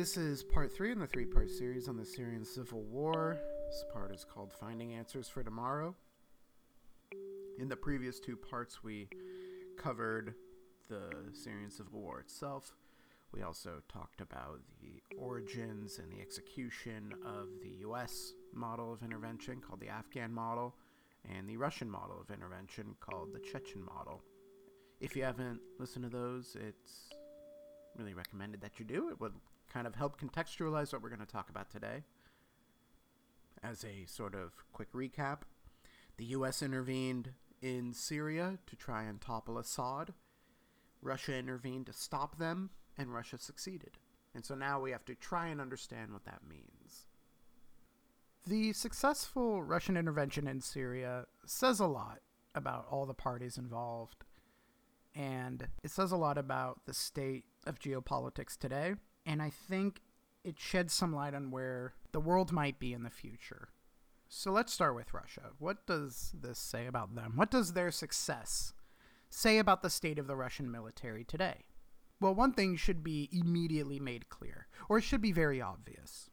This is part three in the three part series on the Syrian Civil War. This part is called Finding Answers for Tomorrow. In the previous two parts, we covered the Syrian Civil War itself. We also talked about the origins and the execution of the US model of intervention called the Afghan model and the Russian model of intervention called the Chechen model. If you haven't listened to those, it's really recommended that you do. It would kind of help contextualize what we're going to talk about today. As a sort of quick recap, the US intervened in Syria to try and topple Assad. Russia intervened to stop them, and Russia succeeded. And so now we have to try and understand what that means. The successful Russian intervention in Syria says a lot about all the parties involved, and it says a lot about the state of geopolitics today. And I think it sheds some light on where the world might be in the future. So let's start with Russia. What does this say about them? What does their success say about the state of the Russian military today? Well, one thing should be immediately made clear, or it should be very obvious.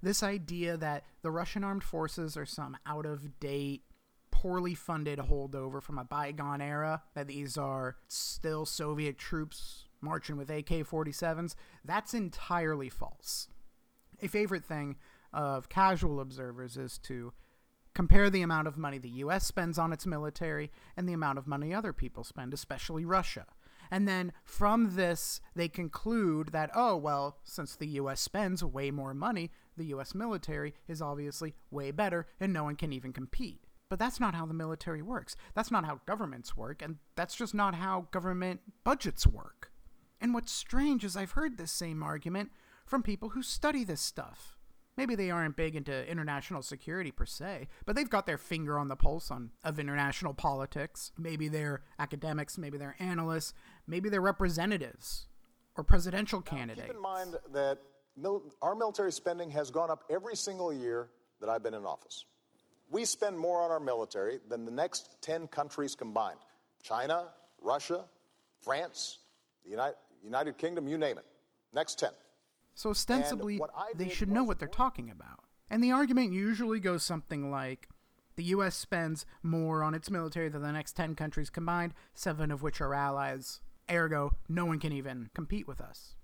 This idea that the Russian armed forces are some out of date, poorly funded holdover from a bygone era, that these are still Soviet troops marching with AK 47s, that's entirely false. A favorite thing of casual observers is to compare the amount of money the US spends on its military and the amount of money other people spend, especially Russia. And then from this, they conclude that, oh, well, since the US spends way more money, the US military is obviously way better and no one can even compete. But that's not how the military works. That's not how governments work, and that's just not how government budgets work. And what's strange is I've heard this same argument from people who study this stuff. Maybe they aren't big into international security per se, but they've got their finger on the pulse on of international politics. Maybe they're academics, maybe they're analysts, maybe they're representatives or presidential now, candidates. Keep in mind that mil- our military spending has gone up every single year that I've been in office. We spend more on our military than the next 10 countries combined China, Russia, France, the United, United Kingdom, you name it. Next 10. So ostensibly, they should know what they're talking about. And the argument usually goes something like the US spends more on its military than the next 10 countries combined, seven of which are allies. Ergo, no one can even compete with us.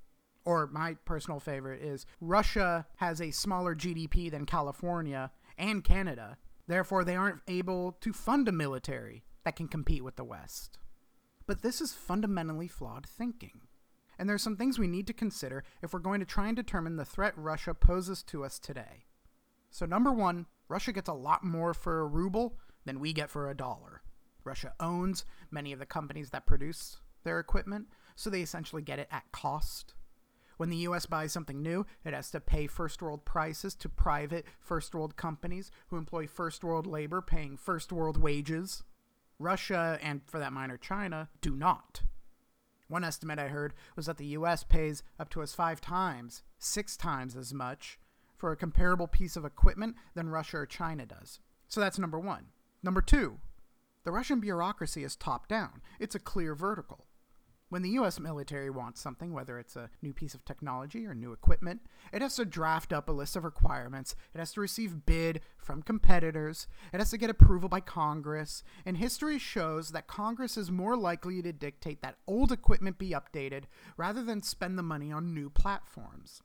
Or my personal favorite is Russia has a smaller GDP than California and Canada. Therefore, they aren't able to fund a military that can compete with the West. But this is fundamentally flawed thinking. And there are some things we need to consider if we're going to try and determine the threat Russia poses to us today. So, number one, Russia gets a lot more for a ruble than we get for a dollar. Russia owns many of the companies that produce their equipment, so they essentially get it at cost. When the US buys something new, it has to pay first world prices to private first world companies who employ first world labor paying first world wages. Russia, and for that matter China, do not. One estimate I heard was that the US pays up to as five times, six times as much for a comparable piece of equipment than Russia or China does. So that's number one. Number two, the Russian bureaucracy is top down, it's a clear vertical. When the US military wants something, whether it's a new piece of technology or new equipment, it has to draft up a list of requirements, it has to receive bid from competitors, it has to get approval by Congress, and history shows that Congress is more likely to dictate that old equipment be updated rather than spend the money on new platforms.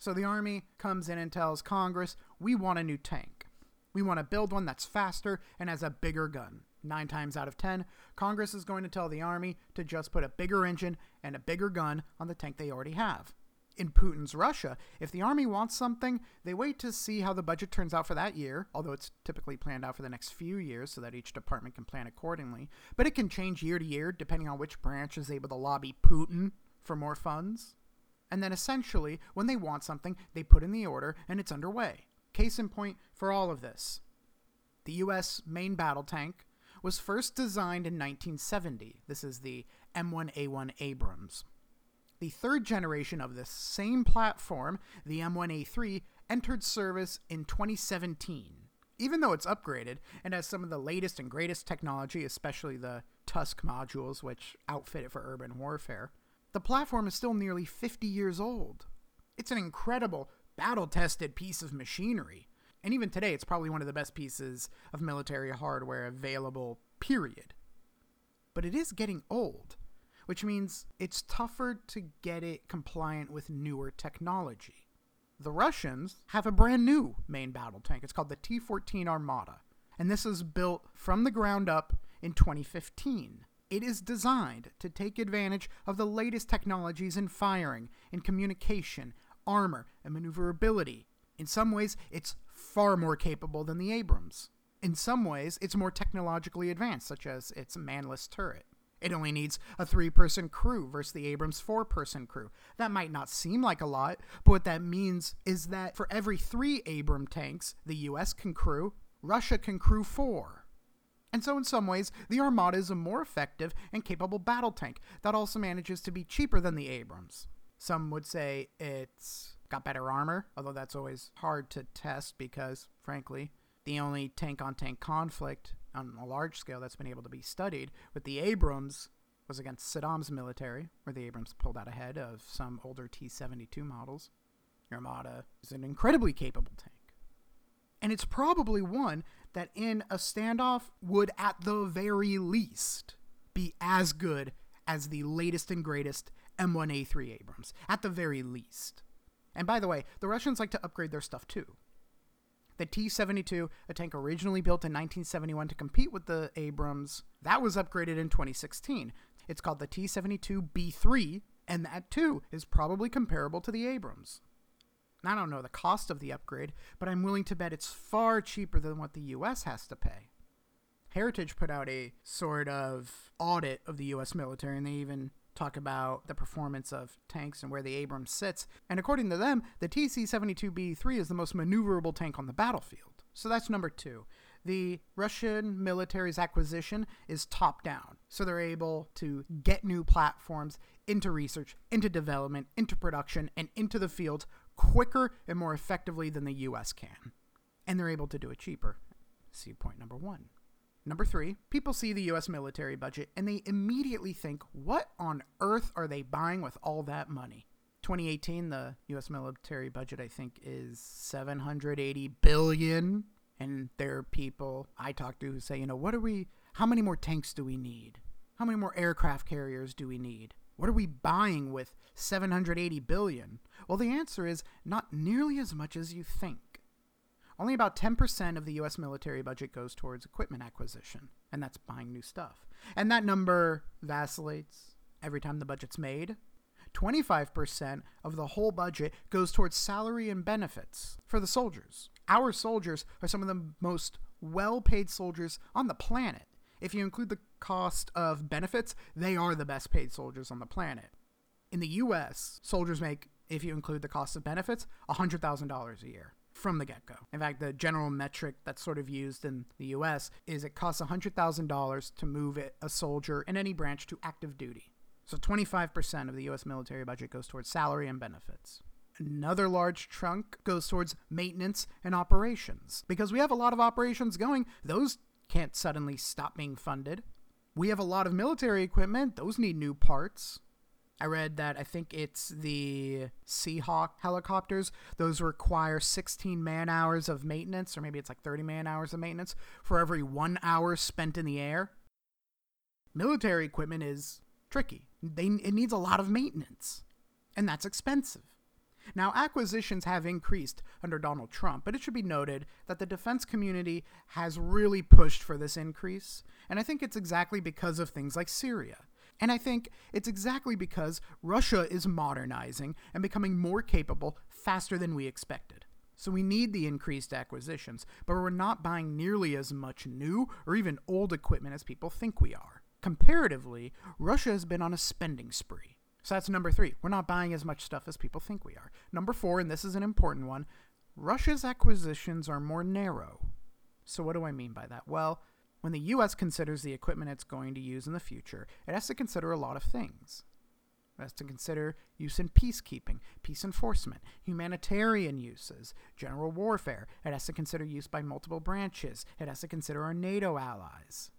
So the Army comes in and tells Congress, we want a new tank. We want to build one that's faster and has a bigger gun. Nine times out of ten, Congress is going to tell the Army to just put a bigger engine and a bigger gun on the tank they already have. In Putin's Russia, if the Army wants something, they wait to see how the budget turns out for that year, although it's typically planned out for the next few years so that each department can plan accordingly. But it can change year to year depending on which branch is able to lobby Putin for more funds. And then essentially, when they want something, they put in the order and it's underway. Case in point for all of this the U.S. main battle tank, was first designed in 1970. This is the M1A1 Abrams. The third generation of this same platform, the M1A3, entered service in 2017. Even though it's upgraded and has some of the latest and greatest technology, especially the Tusk modules, which outfit it for urban warfare, the platform is still nearly 50 years old. It's an incredible, battle tested piece of machinery. And even today, it's probably one of the best pieces of military hardware available, period. But it is getting old, which means it's tougher to get it compliant with newer technology. The Russians have a brand new main battle tank. It's called the T 14 Armata, And this is built from the ground up in 2015. It is designed to take advantage of the latest technologies in firing, in communication, armor, and maneuverability. In some ways, it's far more capable than the Abrams. In some ways, it's more technologically advanced, such as its manless turret. It only needs a three person crew versus the Abrams four person crew. That might not seem like a lot, but what that means is that for every three Abram tanks the US can crew, Russia can crew four. And so, in some ways, the Armata is a more effective and capable battle tank that also manages to be cheaper than the Abrams. Some would say it's got better armor, although that's always hard to test because, frankly, the only tank on tank conflict on a large scale that's been able to be studied with the Abrams was against Saddam's military, where the Abrams pulled out ahead of some older T 72 models. Armata is an incredibly capable tank. And it's probably one that in a standoff would, at the very least, be as good as the latest and greatest M1A3 Abrams, at the very least. And by the way, the Russians like to upgrade their stuff too. The T 72, a tank originally built in 1971 to compete with the Abrams, that was upgraded in 2016. It's called the T 72 B3, and that too is probably comparable to the Abrams. I don't know the cost of the upgrade, but I'm willing to bet it's far cheaper than what the US has to pay. Heritage put out a sort of audit of the US military, and they even talk about the performance of tanks and where the Abrams sits. And according to them, the TC 72B3 is the most maneuverable tank on the battlefield. So that's number two. The Russian military's acquisition is top down. So they're able to get new platforms into research, into development, into production, and into the field quicker and more effectively than the US can. And they're able to do it cheaper. See point number one. Number three, people see the US military budget and they immediately think, what on earth are they buying with all that money? 2018, the US military budget, I think, is 780 billion. And there are people I talk to who say, you know, what are we, how many more tanks do we need? How many more aircraft carriers do we need? What are we buying with 780 billion? Well, the answer is not nearly as much as you think. Only about 10% of the US military budget goes towards equipment acquisition, and that's buying new stuff. And that number vacillates every time the budget's made. 25% of the whole budget goes towards salary and benefits for the soldiers. Our soldiers are some of the most well paid soldiers on the planet. If you include the cost of benefits, they are the best paid soldiers on the planet. In the US, soldiers make, if you include the cost of benefits, $100,000 a year from the get go. In fact, the general metric that's sort of used in the US is it costs $100,000 to move a soldier in any branch to active duty. So 25% of the US military budget goes towards salary and benefits. Another large chunk goes towards maintenance and operations. Because we have a lot of operations going, those can't suddenly stop being funded. We have a lot of military equipment, those need new parts. I read that I think it's the Seahawk helicopters. Those require 16 man hours of maintenance, or maybe it's like 30 man hours of maintenance for every one hour spent in the air. Military equipment is tricky. They, it needs a lot of maintenance, and that's expensive. Now, acquisitions have increased under Donald Trump, but it should be noted that the defense community has really pushed for this increase, and I think it's exactly because of things like Syria. And I think it's exactly because Russia is modernizing and becoming more capable faster than we expected. So we need the increased acquisitions, but we're not buying nearly as much new or even old equipment as people think we are. Comparatively, Russia has been on a spending spree. So that's number three. We're not buying as much stuff as people think we are. Number four, and this is an important one Russia's acquisitions are more narrow. So, what do I mean by that? Well, when the U.S. considers the equipment it's going to use in the future, it has to consider a lot of things. It has to consider use in peacekeeping, peace enforcement, humanitarian uses, general warfare. It has to consider use by multiple branches. It has to consider our NATO allies.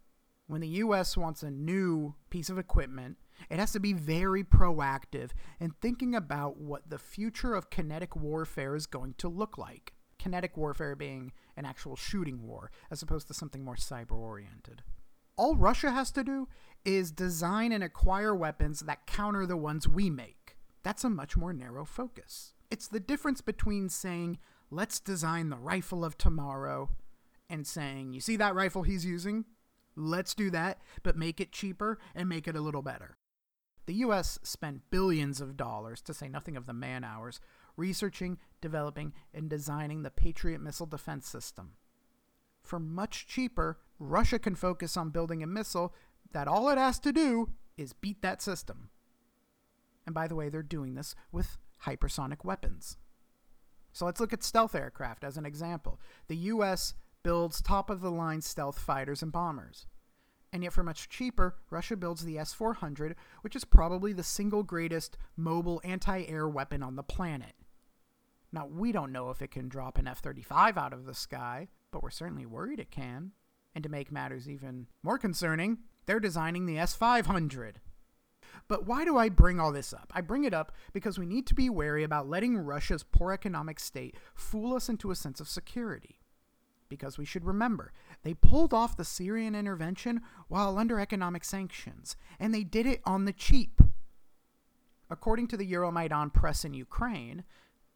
When the U.S. wants a new piece of equipment, It has to be very proactive in thinking about what the future of kinetic warfare is going to look like. Kinetic warfare being an actual shooting war, as opposed to something more cyber oriented. All Russia has to do is design and acquire weapons that counter the ones we make. That's a much more narrow focus. It's the difference between saying, let's design the rifle of tomorrow, and saying, you see that rifle he's using? Let's do that, but make it cheaper and make it a little better. The US spent billions of dollars, to say nothing of the man hours, researching, developing, and designing the Patriot missile defense system. For much cheaper, Russia can focus on building a missile that all it has to do is beat that system. And by the way, they're doing this with hypersonic weapons. So let's look at stealth aircraft as an example. The US builds top of the line stealth fighters and bombers. And yet, for much cheaper, Russia builds the S 400, which is probably the single greatest mobile anti air weapon on the planet. Now, we don't know if it can drop an F 35 out of the sky, but we're certainly worried it can. And to make matters even more concerning, they're designing the S 500. But why do I bring all this up? I bring it up because we need to be wary about letting Russia's poor economic state fool us into a sense of security. Because we should remember, they pulled off the Syrian intervention while under economic sanctions, and they did it on the cheap. According to the Euromaidan press in Ukraine,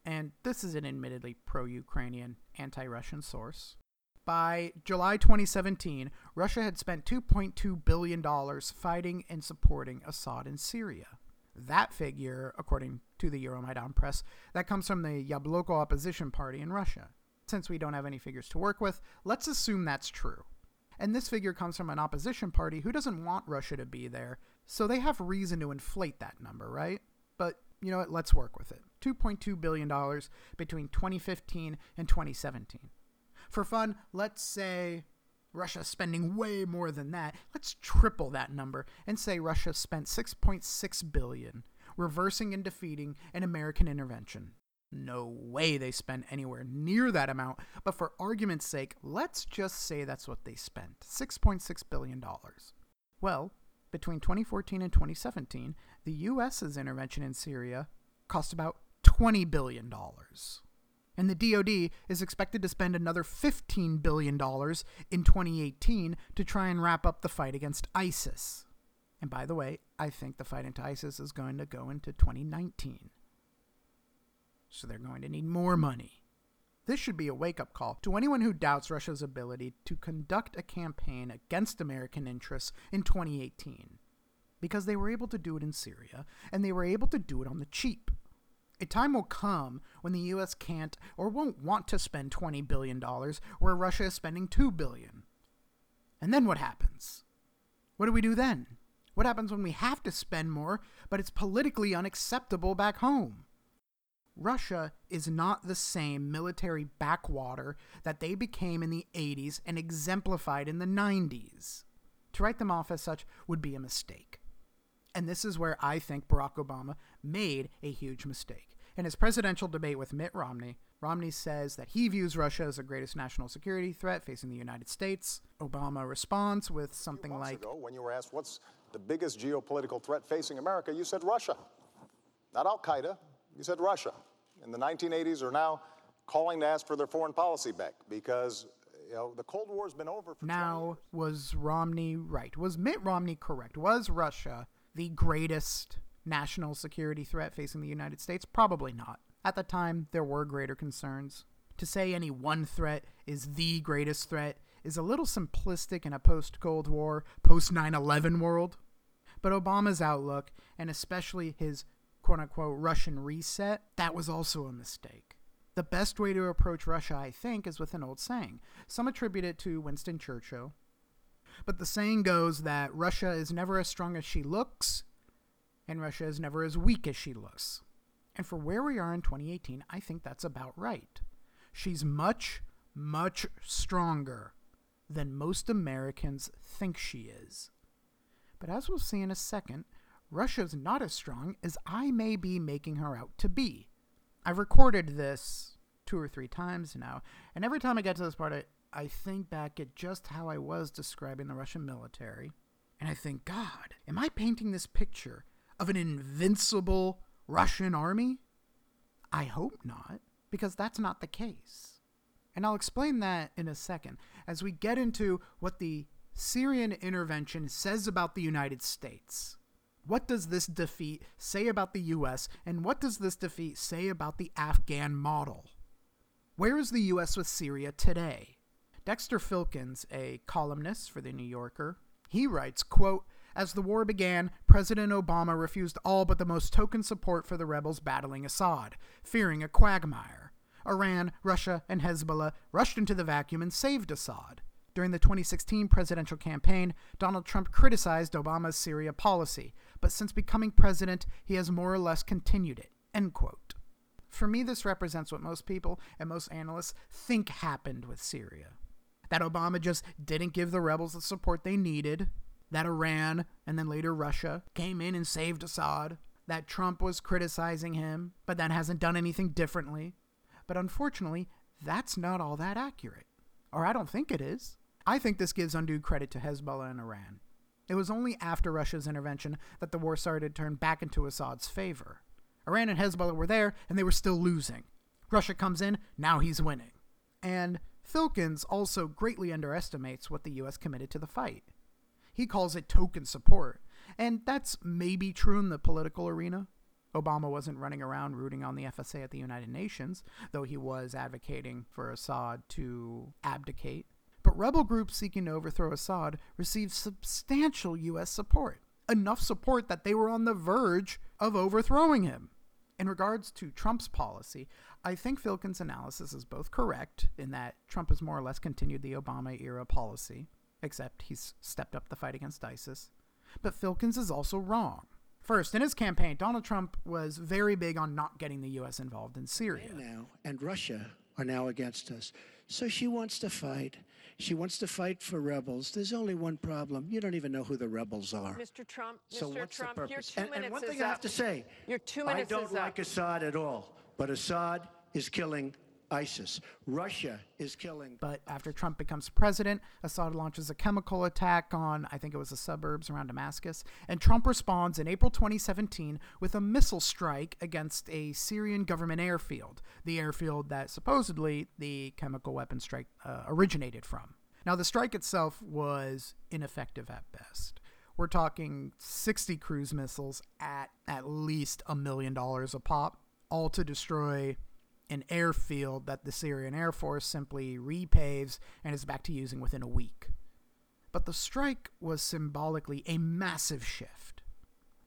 and this is an admittedly pro Ukrainian, anti Russian source, by July 2017, Russia had spent $2.2 billion fighting and supporting Assad in Syria. That figure, according to the Euromaidan press, that comes from the Yabloko opposition party in Russia. Since we don't have any figures to work with, let's assume that's true. And this figure comes from an opposition party who doesn't want Russia to be there, so they have reason to inflate that number, right? But you know what? Let's work with it. $2.2 billion between 2015 and 2017 for fun, let's say Russia's spending way more than that. Let's triple that number and say Russia spent 6.6 billion reversing and defeating an American intervention. No way they spent anywhere near that amount, but for argument's sake, let's just say that's what they spent $6.6 billion. Well, between 2014 and 2017, the US's intervention in Syria cost about $20 billion and the DoD is expected to spend another $15 billion in 2018 to try and wrap up the fight against ISIS. And by the way, I think the fight into ISIS is going to go into 2019. So they're going to need more money. This should be a wake up call to anyone who doubts Russia's ability to conduct a campaign against American interests in 2018. Because they were able to do it in Syria, and they were able to do it on the cheap. A time will come when the US can't or won't want to spend $20 billion where Russia is spending 2 billion. And then what happens? What do we do then? What happens when we have to spend more, but it's politically unacceptable back home? Russia is not the same military backwater that they became in the 80s and exemplified in the 90s. To write them off as such would be a mistake. And this is where I think Barack Obama made a huge mistake. In his presidential debate with Mitt Romney, Romney says that he views Russia as the greatest national security threat facing the United States. Obama responds with something like ago, When you were asked what's the biggest geopolitical threat facing America, you said Russia. Not Al Qaeda, you said Russia. In the 1980s are now calling to ask for their foreign policy back because you know, the Cold War's been over for Now, was Romney right? Was Mitt Romney correct? Was Russia the greatest national security threat facing the United States? Probably not. At the time, there were greater concerns. To say any one threat is the greatest threat is a little simplistic in a post Cold War, post 9 11 world. But Obama's outlook, and especially his quote unquote Russian reset, that was also a mistake. The best way to approach Russia, I think, is with an old saying. Some attribute it to Winston Churchill. But the saying goes that Russia is never as strong as she looks, and Russia is never as weak as she looks. And for where we are in 2018, I think that's about right. She's much, much stronger than most Americans think she is. But as we'll see in a second, Russia's not as strong as I may be making her out to be. I've recorded this two or three times now, and every time I get to this part, I, I think back at just how I was describing the Russian military And I think, God, am I painting this picture of an invincible Russian army? I hope not, because that's not the case. And I'll explain that in a second as we get into what the Syrian intervention says about the United States. What does this defeat say about the US, and what does this defeat say about the Afghan model? Where is the US with Syria today? Dexter Filkins, a columnist for the New Yorker, he writes, quote, as the war began, President Obama refused all but the most token support for the rebels battling Assad, fearing a quagmire. Iran, Russia, and Hezbollah rushed into the vacuum and saved Assad. During the 2016 presidential campaign, Donald Trump criticized Obama's Syria policy, but since becoming president, he has more or less continued it. End quote. For me, this represents what most people and most analysts think happened with Syria. That Obama just didn't give the rebels the support they needed, that Iran and then later Russia came in and saved Assad, that Trump was criticizing him, but then hasn't done anything differently. But unfortunately, that's not all that accurate. Or I don't think it is. I think this gives undue credit to Hezbollah and Iran. It was only after Russia's intervention that the war started to turn back into Assad's favor. Iran and Hezbollah were there, and they were still losing. Russia comes in, now he's winning. And Filkins also greatly underestimates what the U.S. committed to the fight. He calls it token support, and that's maybe true in the political arena. Obama wasn't running around rooting on the FSA at the United Nations, though he was advocating for Assad to abdicate. But rebel groups seeking to overthrow Assad received substantial U.S. support, enough support that they were on the verge of overthrowing him. In regards to Trump's policy, I think Filkins' analysis is both correct in that Trump has more or less continued the Obama era policy, except he's stepped up the fight against ISIS. But Filkins is also wrong. First, in his campaign, Donald Trump was very big on not getting the U.S. involved in Syria. And now, and Russia are now against us. So she wants to fight. She wants to fight for rebels. There's only one problem. You don't even know who the rebels are. Mr. Trump, So Mr. what's Trump, the purpose? two and, minutes and one thing I up. have to say, Your two I don't like up. Assad at all, but Assad is killing ISIS. Russia is killing. But after Trump becomes president, Assad launches a chemical attack on, I think it was the suburbs around Damascus, and Trump responds in April 2017 with a missile strike against a Syrian government airfield, the airfield that supposedly the chemical weapon strike uh, originated from. Now, the strike itself was ineffective at best. We're talking 60 cruise missiles at at least a million dollars a pop, all to destroy an airfield that the Syrian Air Force simply repaves and is back to using within a week. But the strike was symbolically a massive shift.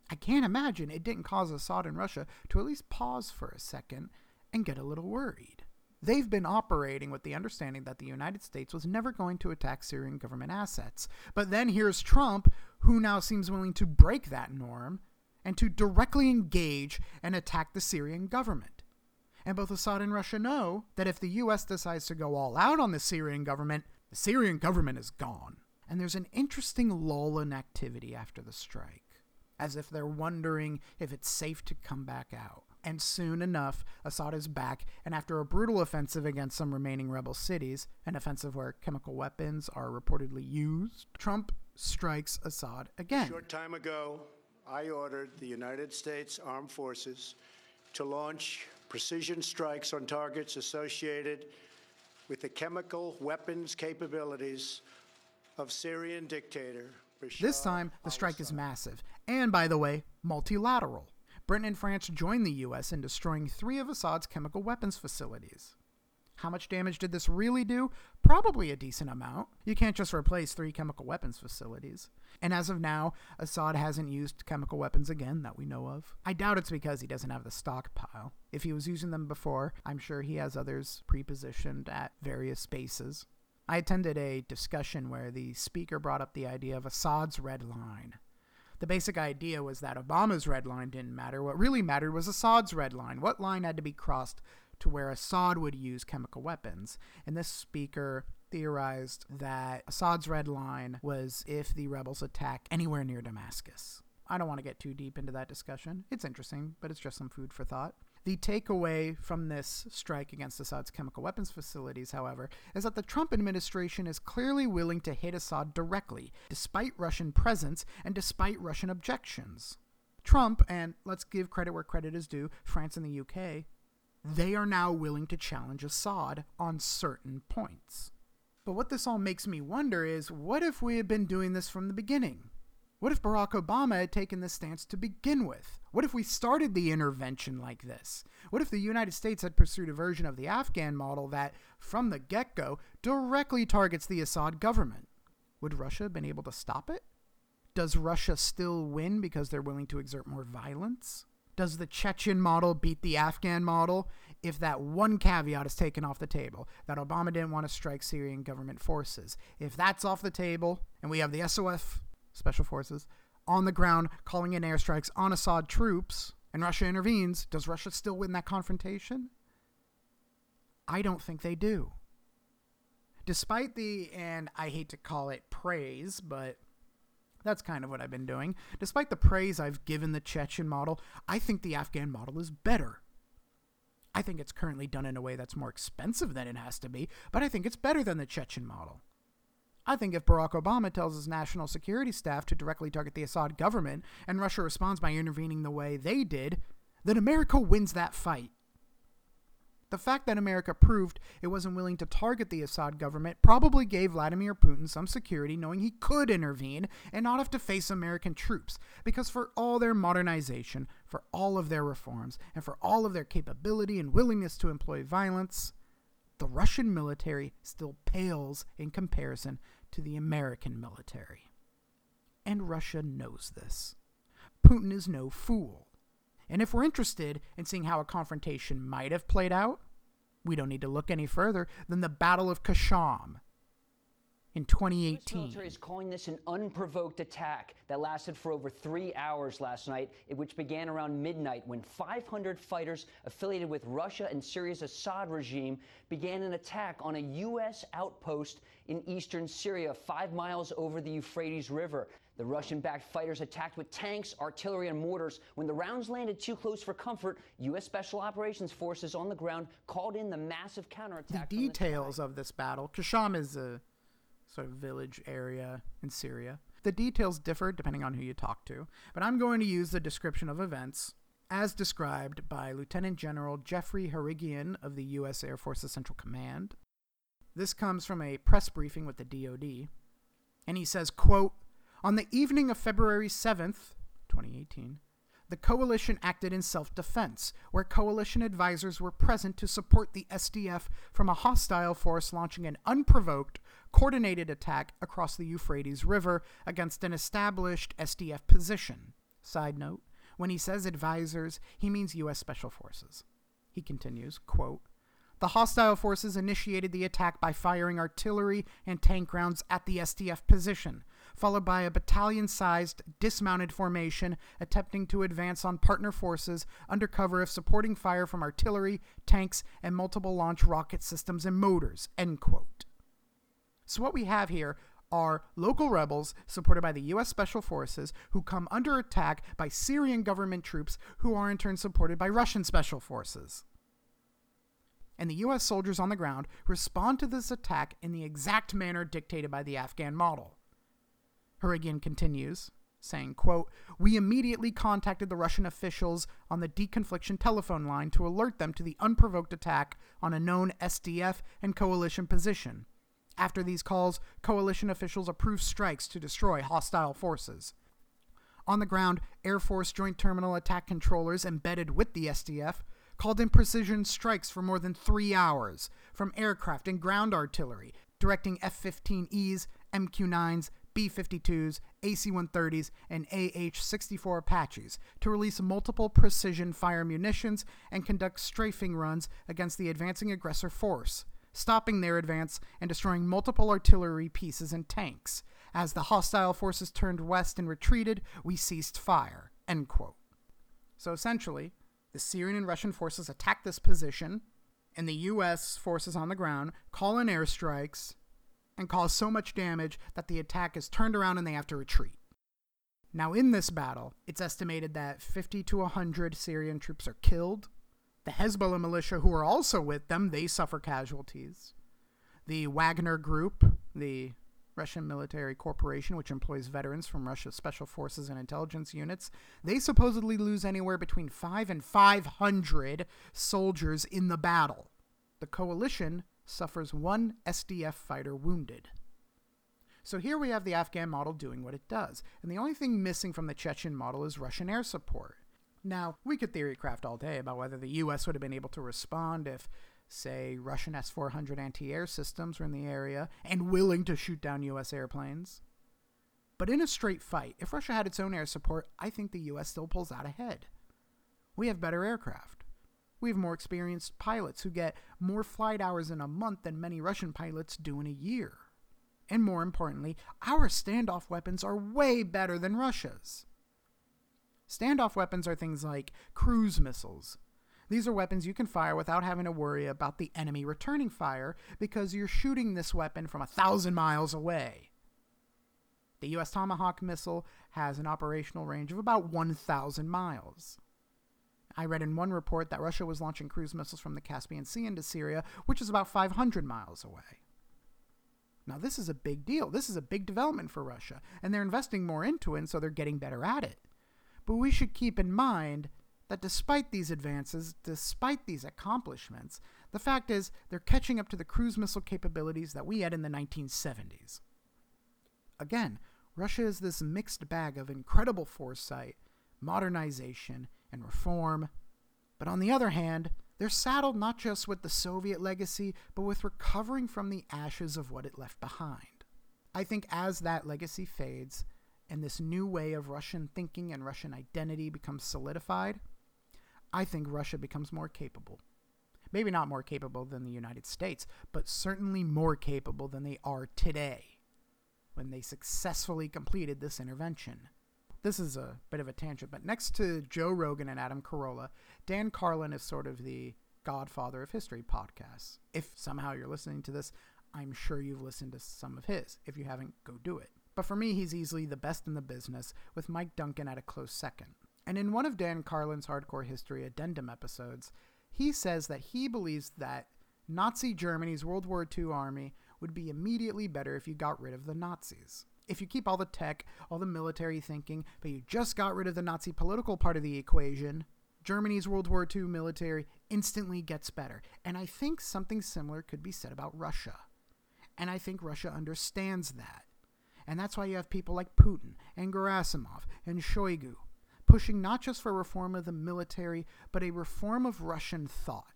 I can't imagine it didn't cause Assad and Russia to at least pause for a second and get a little worried. They've been operating with the understanding that the United States was never going to attack Syrian government assets. But then here's Trump, who now seems willing to break that norm and to directly engage and attack the Syrian government. And both Assad and Russia know that if the US decides to go all out on the Syrian government, the Syrian government is gone. And there's an interesting lull in activity after the strike, as if they're wondering if it's safe to come back out. And soon enough, Assad is back, and after a brutal offensive against some remaining rebel cities, an offensive where chemical weapons are reportedly used, Trump strikes Assad again. A short time ago, I ordered the United States Armed Forces to launch precision strikes on targets associated with the chemical weapons capabilities of Syrian dictator Bashar This time, the strike is massive, and by the way, multilateral. Britain and France joined the US in destroying three of Assad's chemical weapons facilities. How much damage did this really do? Probably a decent amount. You can't just replace three chemical weapons facilities. And as of now, Assad hasn't used chemical weapons again that we know of. I doubt it's because he doesn't have the stockpile. If he was using them before, I'm sure he has others pre-positioned at various bases. I attended a discussion where the speaker brought up the idea of Assad's red line. The basic idea was that Obama's red line didn't matter. What really mattered was Assad's red line. What line had to be crossed to where Assad would use chemical weapons? And this speaker theorized that Assad's red line was if the rebels attack anywhere near Damascus. I don't want to get too deep into that discussion. It's interesting, but it's just some food for thought. The takeaway from this strike against Assad's chemical weapons facilities, however, is that the Trump administration is clearly willing to hit Assad directly, despite Russian presence and despite Russian objections. Trump, and let's give credit where credit is due, France and the UK, they are now willing to challenge Assad on certain points. But what this all makes me wonder is what if we had been doing this from the beginning? What if Barack Obama had taken this stance to begin with? What if we started the intervention like this? What if the United States had pursued a version of the Afghan model that, from the get go, directly targets the Assad government? Would Russia have been able to stop it? Does Russia still win because they're willing to exert more violence? Does the Chechen model beat the Afghan model if that one caveat is taken off the table that Obama didn't want to strike Syrian government forces? If that's off the table and we have the SOF special forces, on the ground calling in airstrikes on Assad troops, and Russia intervenes, does Russia still win that confrontation? I don't think they do. Despite the, and I hate to call it praise, but that's kind of what I've been doing. Despite the praise I've given the Chechen model, I think the Afghan model is better. I think it's currently done in a way that's more expensive than it has to be, but I think it's better than the Chechen model. I think if Barack Obama tells his national security staff to directly target the Assad government and Russia responds by intervening the way they did, then America wins that fight. The fact that America proved it wasn't willing to target the Assad government probably gave Vladimir Putin some security knowing he could intervene and not have to face American troops, because for all their modernization, for all of their reforms, and for all of their capability and willingness to employ violence, the Russian military still pales in comparison to the American military. And Russia knows this. Putin is no fool. And if we're interested in seeing how a confrontation might have played out, we don't need to look any further than the Battle of Kashan in 2018. The military is calling this an unprovoked attack that lasted for over three hours last night, which began around midnight when 500 fighters affiliated with Russia and Syria's Assad regime began an attack on a U.S. outpost in eastern Syria, five miles over the Euphrates River. The Russian backed fighters attacked with tanks, artillery, and mortars. When the rounds landed too close for comfort, U.S. Special Operations Forces on the ground called in the massive counterattack. The details the of this battle, Kashan is a sort of village area in Syria. The details differ depending on who you talk to, but I'm going to use the description of events as described by Lieutenant General Jeffrey Harrigian of the U.S. Air Force's Central Command. This comes from a press briefing with the DoD, and he says, quote, On the evening of February 7th, 2018, the coalition acted in self defense, where coalition advisors were present to support the SDF from a hostile force launching an unprovoked, coordinated attack across the Euphrates River against an established SDF position. Side note, when he says advisors, he means U.S. Special Forces. He continues, quote, the hostile forces initiated the attack by firing artillery and tank rounds at the SDF position, followed by a battalion sized dismounted formation attempting to advance on partner forces under cover of supporting fire from artillery, tanks, and multiple launch rocket systems and motors. End quote. So, what we have here are local rebels supported by the U.S. Special Forces who come under attack by Syrian government troops who are in turn supported by Russian Special Forces. And the U.S. soldiers on the ground respond to this attack in the exact manner dictated by the Afghan model. Harrigian continues, saying, quote, We immediately contacted the Russian officials on the deconfliction telephone line to alert them to the unprovoked attack on a known SDF and coalition position after these calls, coalition officials approved strikes to destroy hostile forces. On the ground, Air Force Joint Terminal Attack Controllers embedded with the SDF called in precision strikes for more than three hours from aircraft and ground artillery, directing F 15Es, MQ 9s, B 52s, AC 130s, and AH 64 Apaches to release multiple precision fire munitions and conduct strafing runs against the advancing aggressor force stopping their advance and destroying multiple artillery pieces and tanks. As the hostile forces turned west and retreated, we ceased fire. End quote. So essentially, the Syrian and Russian forces attack this position, and the U.S. forces on the ground call in airstrikes and cause so much damage that the attack is turned around and they have to retreat. Now, in this battle, it's estimated that 50 to 100 Syrian troops are killed The Hezbollah militia, who are also with them, they suffer casualties. The Wagner Group, the Russian military corporation, which employs veterans from Russia's special forces and intelligence units, they supposedly lose anywhere between 5 and 500 soldiers in the battle. The coalition suffers one SDF fighter wounded. So here we have the Afghan model doing what it does, and the only thing missing from the Chechen model is Russian air support. Now, we could theorycraft all day about whether the US would have been able to respond if, say, Russian S 400 anti air systems were in the area and willing to shoot down US airplanes. But in a straight fight, if Russia had its own air support, I think the US still pulls out ahead. We have better aircraft. We have more experienced pilots who get more flight hours in a month than many Russian pilots do in a year. And more importantly, our standoff weapons are way better than Russia's. Standoff weapons are things like cruise missiles. These are weapons you can fire without having to worry about the enemy returning fire because you're shooting this weapon from a thousand miles away. The US Tomahawk missile has an operational range of about 1,000 miles. I read in one report that Russia was launching cruise missiles from the Caspian Sea into Syria, which is about 500 miles away. Now, this is a big deal. This is a big development for Russia, and they're investing more into it, and so they're getting better at it. But we should keep in mind that despite these advances, despite these accomplishments, the fact is they're catching up to the cruise missile capabilities that we had in the 1970s. Again, Russia is this mixed bag of incredible foresight, modernization, and reform. But on the other hand, they're saddled not just with the Soviet legacy, but with recovering from the ashes of what it left behind. I think as that legacy fades, and this new way of Russian thinking and Russian identity becomes solidified, I think Russia becomes more capable. Maybe not more capable than the United States, but certainly more capable than they are today when they successfully completed this intervention. This is a bit of a tangent, but next to Joe Rogan and Adam Carolla, Dan Carlin is sort of the godfather of history podcasts. If somehow you're listening to this, I'm sure you've listened to some of his. If you haven't, go do it. But for me, he's easily the best in the business, with Mike Duncan at a close second. And in one of Dan Carlin's Hardcore History Addendum episodes, he says that he believes that Nazi Germany's World War II army would be immediately better if you got rid of the Nazis. If you keep all the tech, all the military thinking, but you just got rid of the Nazi political part of the equation, Germany's World War II military instantly gets better. And I think something similar could be said about Russia. And I think Russia understands that. And that's why you have people like Putin and Gerasimov and Shoigu pushing not just for reform of the military, but a reform of Russian thought.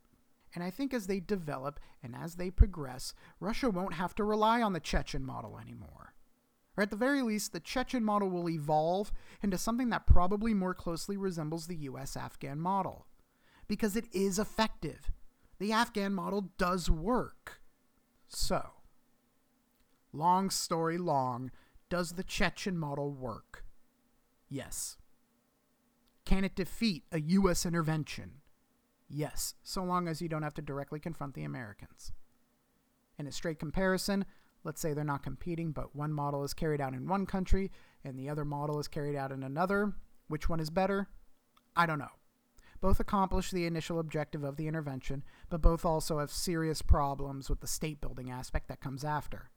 And I think as they develop and as they progress, Russia won't have to rely on the Chechen model anymore. Or at the very least, the Chechen model will evolve into something that probably more closely resembles the US Afghan model. Because it is effective. The Afghan model does work. So, long story long, does the Chechen model work? Yes. Can it defeat a U.S. intervention? Yes, so long as you don't have to directly confront the Americans. In a straight comparison, let's say they're not competing, but one model is carried out in one country and the other model is carried out in another. Which one is better? I don't know. Both accomplish the initial objective of the intervention, but both also have serious problems with the state building aspect that comes after.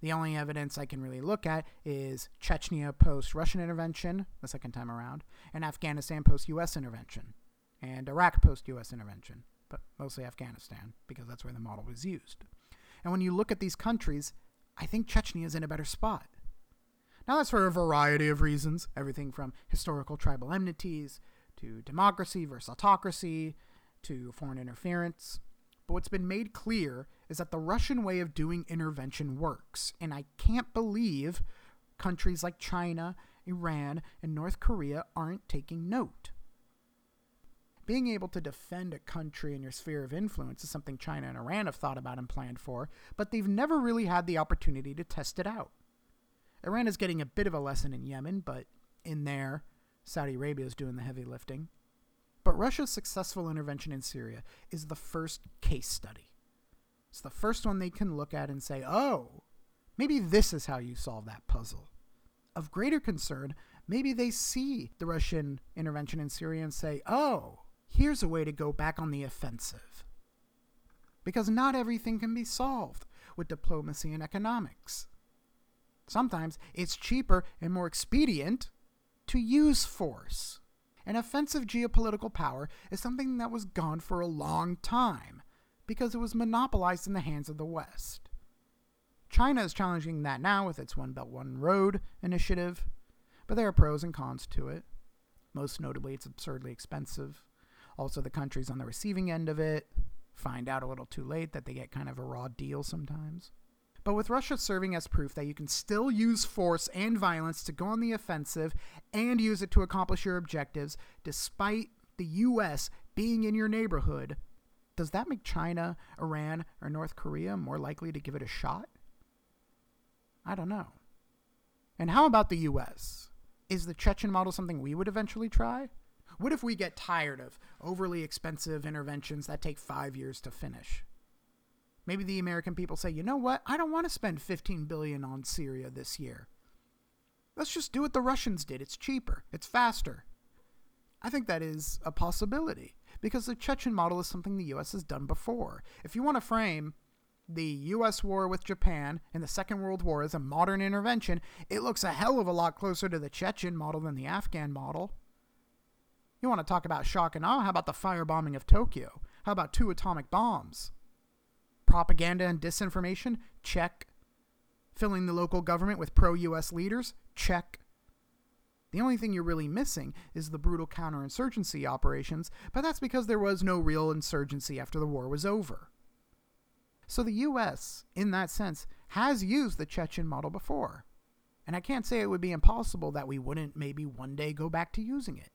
The only evidence I can really look at is Chechnya post Russian intervention, the second time around, and Afghanistan post US intervention, and Iraq post US intervention, but mostly Afghanistan, because that's where the model was used. And when you look at these countries, I think Chechnya is in a better spot. Now, that's for a variety of reasons everything from historical tribal enmities to democracy versus autocracy to foreign interference. But what's been made clear is that the Russian way of doing intervention works, and I can't believe countries like China, Iran, and North Korea aren't taking note. Being able to defend a country in your sphere of influence is something China and Iran have thought about and planned for, but they've never really had the opportunity to test it out. Iran is getting a bit of a lesson in Yemen, but in there, Saudi Arabia is doing the heavy lifting. But Russia's successful intervention in Syria is the first case study. It's the first one they can look at and say, oh, maybe this is how you solve that puzzle. Of greater concern, maybe they see the Russian intervention in Syria and say, oh, here's a way to go back on the offensive. Because not everything can be solved with diplomacy and economics. Sometimes it's cheaper and more expedient to use force. An offensive geopolitical power is something that was gone for a long time because it was monopolized in the hands of the West. China is challenging that now with its One Belt One Road initiative, but there are pros and cons to it. Most notably, it's absurdly expensive. Also, the countries on the receiving end of it find out a little too late that they get kind of a raw deal sometimes. But with Russia serving as proof that you can still use force and violence to go on the offensive and use it to accomplish your objectives, despite the U.S. being in your neighborhood, does that make China, Iran, or North Korea more likely to give it a shot? I don't know. And how about the U.S.? Is the Chechen model something we would eventually try? What if we get tired of overly expensive interventions that take five years to finish? Maybe the American people say, you know what? I don't want to spend 15 billion on Syria this year. Let's just do what the Russians did. It's cheaper. It's faster. I think that is a possibility because the Chechen model is something the US has done before. If you want to frame the US war with Japan in the Second World War as a modern intervention, it looks a hell of a lot closer to the Chechen model than the Afghan model. You want to talk about shock and awe? How about the firebombing of Tokyo? How about two atomic bombs? Propaganda and disinformation? Check. Filling the local government with pro US leaders? Check. The only thing you're really missing is the brutal counterinsurgency operations, but that's because there was no real insurgency after the war was over. So the US, in that sense, has used the Chechen model before. And I can't say it would be impossible that we wouldn't maybe one day go back to using it.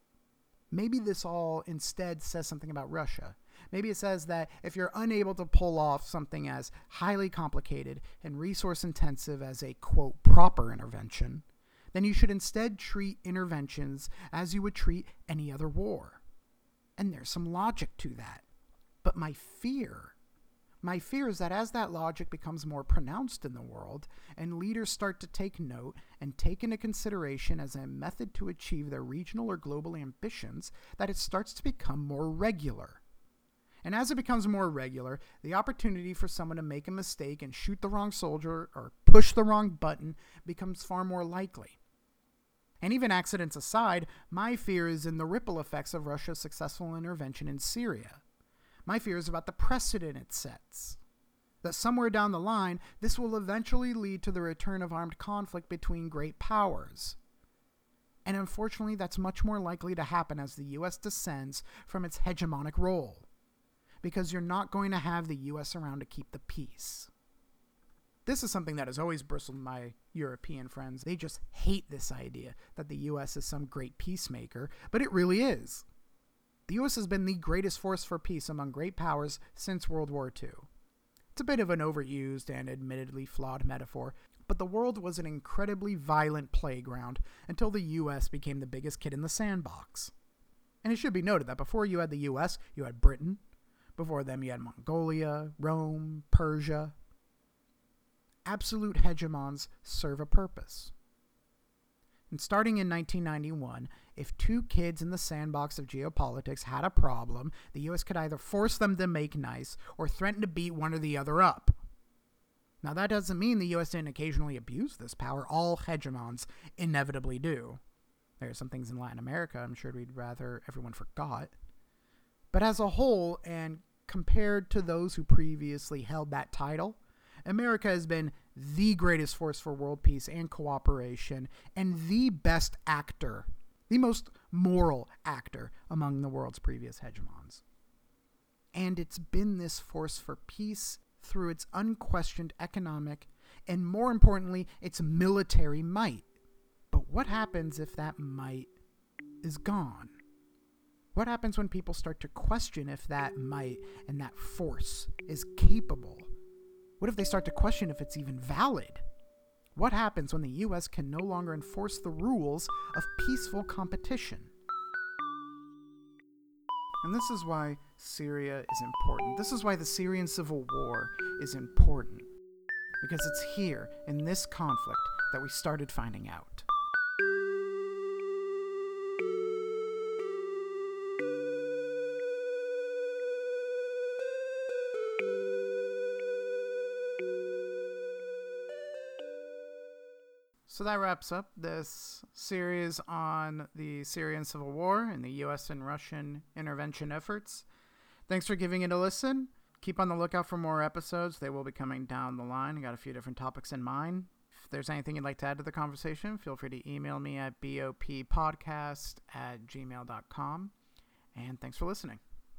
Maybe this all instead says something about Russia. Maybe it says that if you're unable to pull off something as highly complicated and resource intensive as a quote proper intervention, then you should instead treat interventions as you would treat any other war. And there's some logic to that. But my fear my fear is that as that logic becomes more pronounced in the world, and leaders start to take note and take into consideration as a method to achieve their regional or global ambitions, that it starts to become more regular. And as it becomes more regular, the opportunity for someone to make a mistake and shoot the wrong soldier or push the wrong button becomes far more likely. And even accidents aside, my fear is in the ripple effects of Russia's successful intervention in Syria. My fear is about the precedent it sets. That somewhere down the line, this will eventually lead to the return of armed conflict between great powers. And unfortunately, that's much more likely to happen as the US descends from its hegemonic role. Because you're not going to have the US around to keep the peace. This is something that has always bristled my European friends. They just hate this idea that the US is some great peacemaker, but it really is. The US has been the greatest force for peace among great powers since World War II. It's a bit of an overused and admittedly flawed metaphor, but the world was an incredibly violent playground until the US became the biggest kid in the sandbox. And it should be noted that before you had the US, you had Britain. Before them, you had Mongolia, Rome, Persia. Absolute hegemons serve a purpose. And starting in 1991, if two kids in the sandbox of geopolitics had a problem, the US could either force them to make nice or threaten to beat one or the other up. Now, that doesn't mean the US didn't occasionally abuse this power. All hegemons inevitably do. There are some things in Latin America I'm sure we'd rather everyone forgot. But as a whole, and compared to those who previously held that title, America has been the greatest force for world peace and cooperation, and the best actor, the most moral actor among the world's previous hegemons. And it's been this force for peace through its unquestioned economic and, more importantly, its military might. But what happens if that might is gone? What happens when people start to question if that might and that force is capable what if they start to question if it's even valid? What happens when the US can no longer enforce the rules of peaceful competition? And this is why Syria is important. This is why the Syrian civil war is important. Because it's here, in this conflict, that we started finding out. So that wraps up this series on the Syrian civil war and the U.S. and Russian intervention efforts. Thanks for giving it a listen. Keep on the lookout for more episodes. They will be coming down the line. I got a few different topics in mind. If there's anything you'd like to add to the conversation, feel free to email me at boppodcast at gmail.com. And thanks for listening.